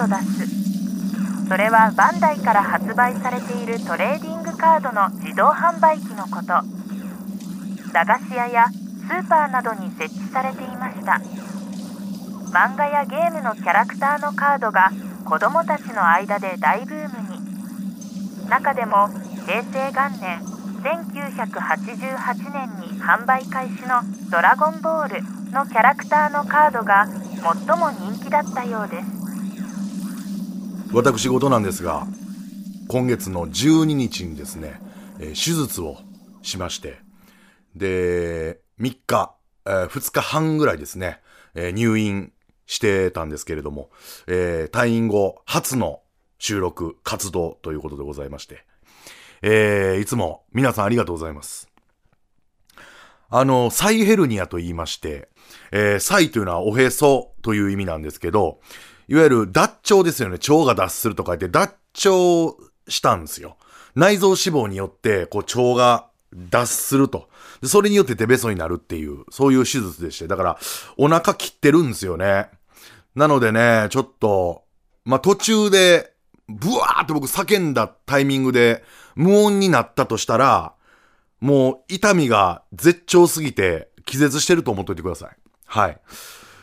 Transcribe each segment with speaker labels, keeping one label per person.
Speaker 1: ドダスそれはバンダイから発売されているトレーディングカードの自動販売機のこと。駄菓子屋やスーパーなどに設置されていました。漫画やゲームのキャラクターのカードが子どもたちの間で大ブームに。中でも平成元年1988年に販売開始の「ドラゴンボール」のキャラクターのカードが最も人気だったようです。
Speaker 2: 私事なんですが今月の12日にですね、えー、手術をしましてで3日、えー、2日半ぐらいですね、えー、入院してたんですけれども、えー、退院後初の収録活動ということでございまして、えー、いつも皆さんありがとうございます。あの、サイヘルニアと言いまして、えー、サイというのはおへそという意味なんですけど、いわゆる脱腸ですよね。腸が脱すると書いて脱腸したんですよ。内臓脂肪によって、こう、腸が脱すると。で、それによって手べそになるっていう、そういう手術でして。だから、お腹切ってるんですよね。なのでね、ちょっと、まあ、途中で、ブワーって僕叫んだタイミングで、無音になったとしたら、もう痛みが絶頂すぎて気絶してると思っといてください。はい。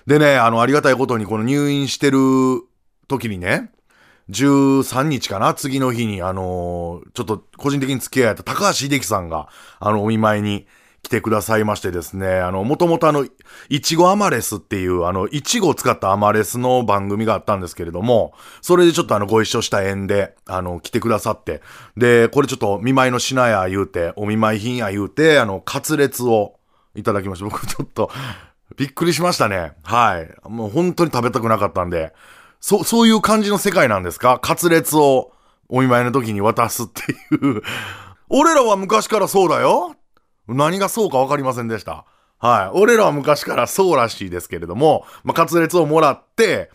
Speaker 2: でね、あの、ありがたいことにこの入院してる時にね、13日かな次の日に、あのー、ちょっと個人的に付き合いあった高橋秀樹さんが、あの、お見舞いに来てくださいましてですね、あの、もともとあの、いちごアマレスっていう、あの、いちごを使ったアマレスの番組があったんですけれども、それでちょっとあの、ご一緒した縁で、あの、来てくださって、で、これちょっと見舞いの品や言うて、お見舞い品や言うて、あの、カツレツをいただきました。僕ちょっと、びっくりしましたね。はい。もう本当に食べたくなかったんで、そ、そういう感じの世界なんですか？カツレツをお見舞いの時に渡すっていう。俺らは昔からそうだよ。何がそうかわかりませんでした。はい。俺らは昔からそうらしいですけれども、まあ、カツレツをもらって、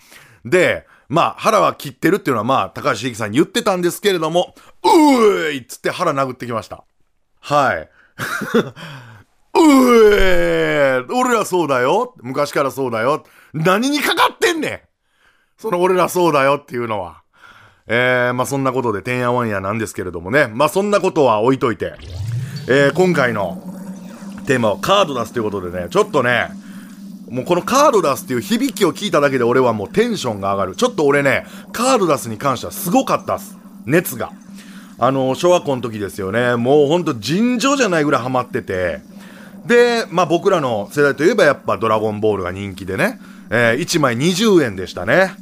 Speaker 2: で、まあ、腹は切ってるっていうのは、まあ、高橋英樹さんに言ってたんですけれども、うーいっつって腹殴ってきました。はい。うえー俺らそうだよ昔からそうだよ何にかかってんねんその俺らそうだよっていうのは。えー、まあそんなことでてんやわんやなんですけれどもね。まあそんなことは置いといて。えー、今回のテーマはカード出すということでね、ちょっとね、もうこのカード出すっていう響きを聞いただけで俺はもうテンションが上がる。ちょっと俺ね、カード出すに関してはすごかったっす。熱が。あの、小学校の時ですよね。もうほんと尋常じゃないぐらいハマってて。で、まあ僕らの世代といえばやっぱドラゴンボールが人気でね。えー、1枚20円でしたね。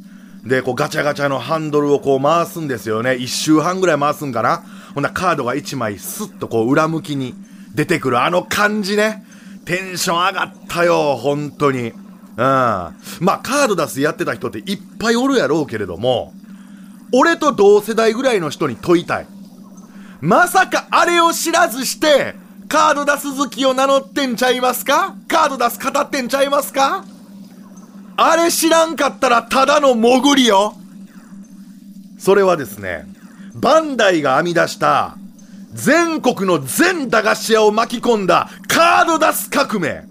Speaker 2: で、こうガチャガチャのハンドルをこう回すんですよね。1周半ぐらい回すんかな。ほんなカードが1枚スッとこう裏向きに出てくるあの感じね。テンション上がったよ、本当に。うん。まあ、カード出すやってた人っていっぱいおるやろうけれども、俺と同世代ぐらいの人に問いたい。まさかあれを知らずして、カード出す好きを名乗ってんちゃいますか？カード出す語ってんちゃいますか？あれ知らんかったらただの潜りよ。それはですね、バンダイが編み出した全国の全駄菓子屋を巻き込んだカードダス革命。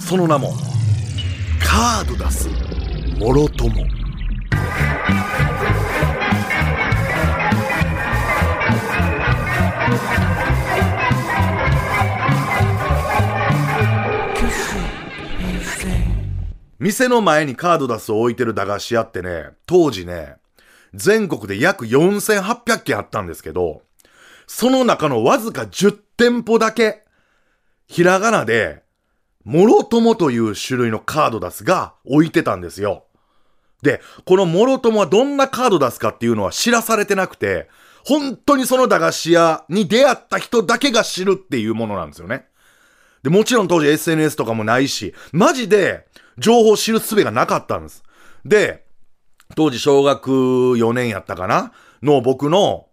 Speaker 2: その名もカードダスもろとも店の前にカードダスを置いてる駄菓子屋ってね、当時ね、全国で約4800件あったんですけど、その中のわずか10店舗だけ、ひらがなで、もろともという種類のカードダスが置いてたんですよ。で、このもろともはどんなカード出すかっていうのは知らされてなくて、本当にその駄菓子屋に出会った人だけが知るっていうものなんですよね。で、もちろん当時 SNS とかもないし、マジで情報を知る術がなかったんです。で、当時小学4年やったかな？の僕の、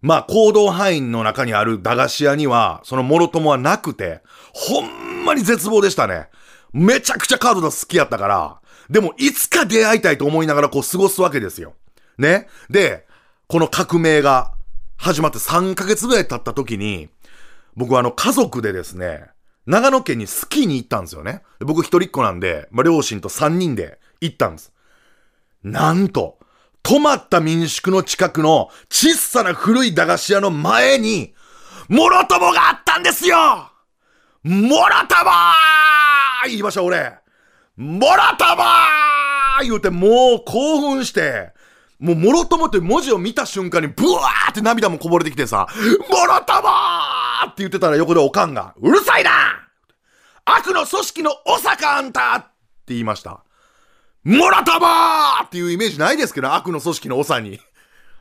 Speaker 2: まあ、行動範囲の中にある駄菓子屋には、そのもろともはなくて、ほんまに絶望でしたね。めちゃくちゃカードが好きやったから、でもいつか出会いたいと思いながらこう過ごすわけですよ。ね？で、この革命が始まって3ヶ月ぐらい経った時に、僕はあの家族でですね、長野県にスキーに行ったんですよね。僕一人っ子なんで、まあ、両親と3人で行ったんです。なんと、泊まった民宿の近くの小さな古い駄菓子屋の前に、もろともがあったんですよもろともー言いました俺。もろともー言うてもう興奮して、もうもろともって文字を見た瞬間にブワーって涙もこぼれてきてさ、もろともーって言ってたら横でおかんが、うるさいな悪の組織のおかあんたって言いました。もろともーっていうイメージないですけど、悪の組織の長に。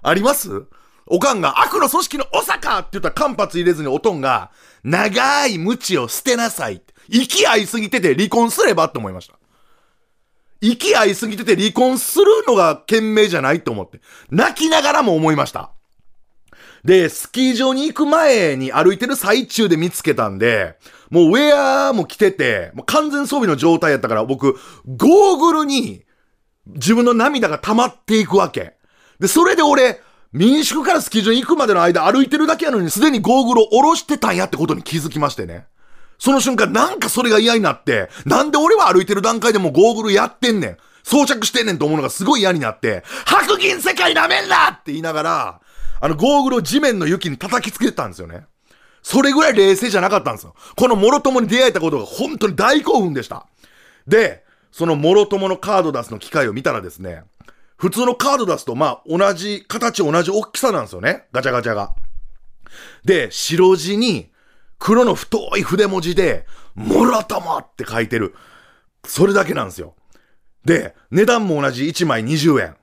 Speaker 2: あります？おかんが悪の組織の長かって言ったら間髪入れずにおとんが、長い無知を捨てなさい。息合いすぎてて離婚すればって思いました。息合いすぎてて離婚するのが賢明じゃないと思って。泣きながらも思いました。で、スキー場に行く前に歩いてる最中で見つけたんで、もうウェアも着てて、もう完全装備の状態やったから僕、ゴーグルに自分の涙が溜まっていくわけ。で、それで俺、民宿からスキー場に行くまでの間歩いてるだけやのにすでにゴーグルを下ろしてたんやってことに気づきましてね。その瞬間なんかそれが嫌になって、なんで俺は歩いてる段階でもゴーグルやってんねん。装着してんねんと思うのがすごい嫌になって、白銀世界なめんなって言いながら、あのゴーグルを地面の雪に叩きつけてたんですよね。それぐらい冷静じゃなかったんですよ。このモロトモに出会えたことが本当に大興奮でした。で、そのモロトモのカード出すの機会を見たらですね、普通のカード出すと、まあ、同じ、形同じ大きさなんですよね。ガチャガチャが。で、白地に、黒の太い筆文字で、モロトモって書いてる。それだけなんですよ。で、値段も同じ1枚20円。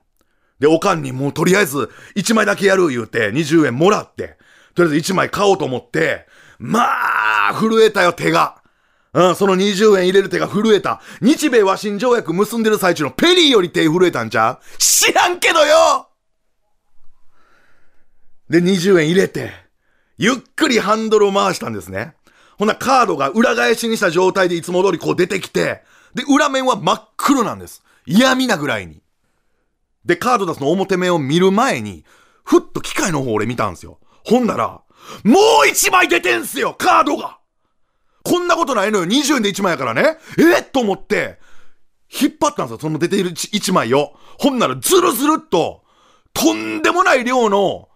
Speaker 2: で、おかんにもうとりあえず1枚だけやる言うて20円もらって、とりあえず1枚買おうと思って、まあ、震えたよ、手が。うん、その20円入れる手が震えた。日米和親条約結んでる最中のペリーより手震えたんちゃう？知らんけどよで、20円入れて、ゆっくりハンドルを回したんですね。ほんな、カードが裏返しにした状態でいつも通りこう出てきて、で、裏面は真っ黒なんです。嫌味なぐらいに。で、カード出すの表面を見る前に、ふっと機械の方俺見たんですよ。ほんなら、もう一枚出てんすよカードがこんなことないのよ !20 円で1枚やからねえと思って、引っ張ったんですよその出ている1枚を。ほんならズルズルっと、とんでもない量の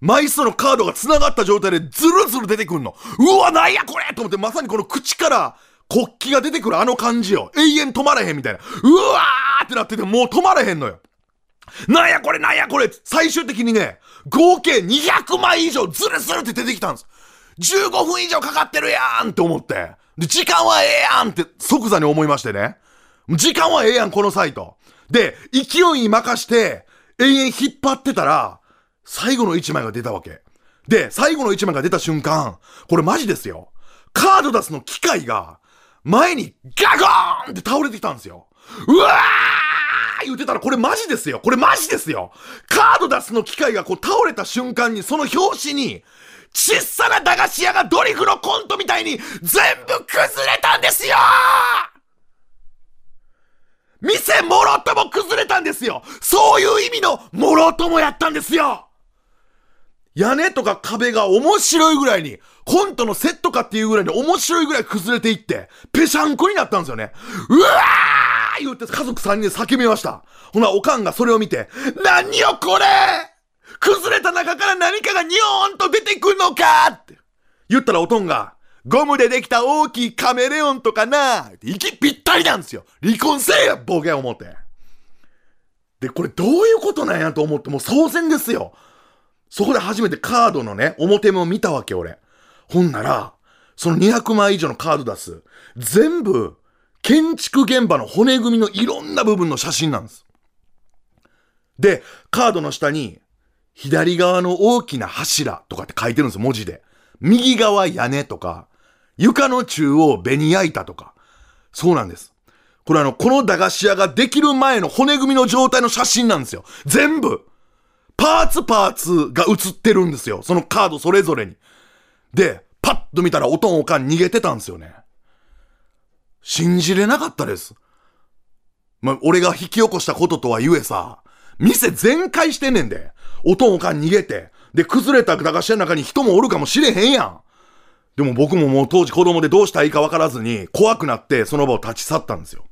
Speaker 2: 枚数のカードが繋がった状態でズルズル出てくんの。うわ、なんやこれと思ってまさにこの口から国旗が出てくるあの感じよ。永遠止まらへんみたいな。うわーってなっててもう止まらへんのよ。なんやこれなんやこれ最終的にね、合計200枚以上ズルズルって出てきたんです。15分以上かかってるやんって思って。で、時間はええやんって即座に思いましてね。時間はええやん、このサイト。で、勢いに任して、永遠引っ張ってたら、最後の1枚が出たわけ。で、最後の1枚が出た瞬間、これマジですよ。カード出すの機械が、前にガゴーンって倒れてきたんですよ。うわー言ってたらこれマジですよ。これマジですよ。カード出すの機械がこう倒れた瞬間にその表紙に、小さな駄菓子屋がドリフのコントみたいに全部崩れたんですよ店もろとも崩れたんですよそういう意味のもろともやったんですよ屋根とか壁が面白いぐらいに、コントのセットかっていうぐらいに面白いぐらい崩れていって、ぺしゃんこになったんですよね。うわー言って家族3人叫びました。ほな、おかんがそれを見て、何よこれ崩れた中から何かがニョーンと出てくんのかって言ったらおとんが、ゴムでできた大きいカメレオンとかな息ぴったりなんですよ離婚せえやボケ思って。で、これどういうことなんやと思ってもう騒然ですよ。そこで初めてカードのね、表面を見たわけ俺。ほんなら、その200枚以上のカード出す。全部、建築現場の骨組みのいろんな部分の写真なんです。で、カードの下に、左側の大きな柱とかって書いてるんですよ、文字で。右側屋根とか、床の中央紅焼いたとか。そうなんです。これあの、この駄菓子屋ができる前の骨組みの状態の写真なんですよ。全部パーツパーツが写ってるんですよ。そのカードそれぞれに。で、パッと見たらおとんおかん逃げてたんですよね。信じれなかったです。ま、俺が引き起こしたこととは言えさ、店全開してんねんで。おとんおかん逃げて。で、崩れた駄菓子屋の中に人もおるかもしれへんやん。でも僕ももう当時子供でどうしたらいいかわからずに怖くなってその場を立ち去ったんですよ。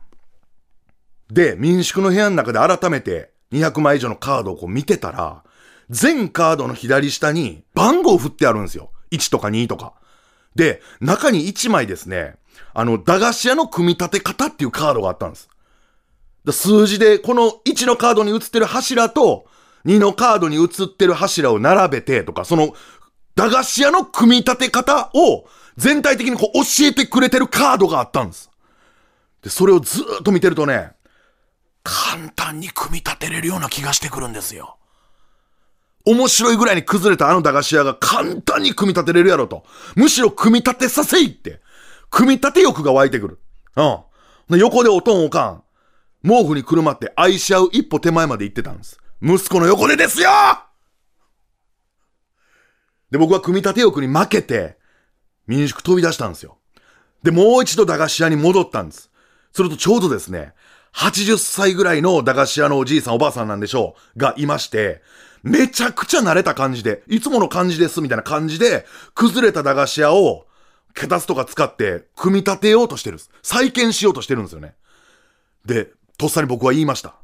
Speaker 2: で、民宿の部屋の中で改めて200枚以上のカードをこう見てたら、全カードの左下に番号を振ってあるんですよ。1とか2とか。で、中に1枚ですね、あの、駄菓子屋の組み立て方っていうカードがあったんです。数字で、この1のカードに映ってる柱と、2のカードに映ってる柱を並べてとか、その、駄菓子屋の組み立て方を全体的にこう教えてくれてるカードがあったんです。で、それをずっと見てるとね、簡単に組み立てれるような気がしてくるんですよ。面白いぐらいに崩れたあの駄菓子屋が簡単に組み立てれるやろと。むしろ組み立てさせいって。組み立て欲が湧いてくる。うん。横でおとんおかん。毛布にくるまって愛し合う一歩手前まで行ってたんです。息子の横でですよで、僕は組み立て欲に負けて、民宿飛び出したんですよ。で、もう一度駄菓子屋に戻ったんです。するとちょうどですね、80歳ぐらいの駄菓子屋のおじいさんおばあさんなんでしょう、がいまして、めちゃくちゃ慣れた感じで、いつもの感じですみたいな感じで、崩れた駄菓子屋を、脚立とか使って、組み立てようとしてるんです。再建しようとしてるんですよね。で、とっさに僕は言いました。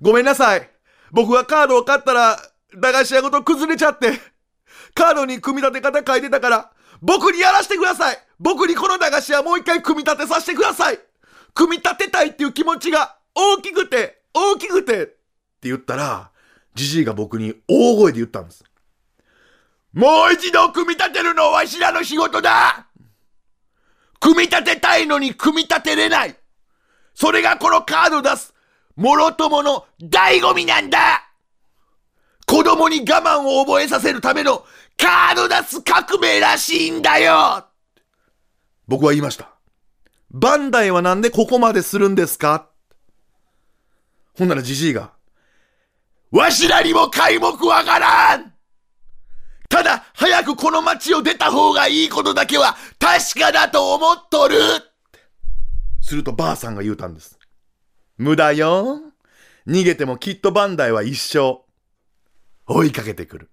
Speaker 2: ごめんなさい。僕がカードを買ったら、駄菓子屋ごと崩れちゃって、カードに組み立て方書いてたから、僕にやらせてください僕にこの駄菓子屋もう一回組み立てさせてください組み立てたいっていう気持ちが大きくて、大きくてって言ったら、じじいが僕に大声で言ったんです。もう一度組み立てるのはわしらの仕事だ。組み立てたいのに組み立てれない。それがこのカード出す、もろともの醍醐味なんだ。子供に我慢を覚えさせるためのカード出す革命らしいんだよ。僕は言いました。バンダイはなんでここまでするんですか？ほんならじじいが、わしらにも皆目わからん。ただ、早くこの街を出た方がいいことだけは確かだと思っとるするとばあさんが言うたんです。無駄よ。逃げてもきっとバンダイは一生追いかけてくる。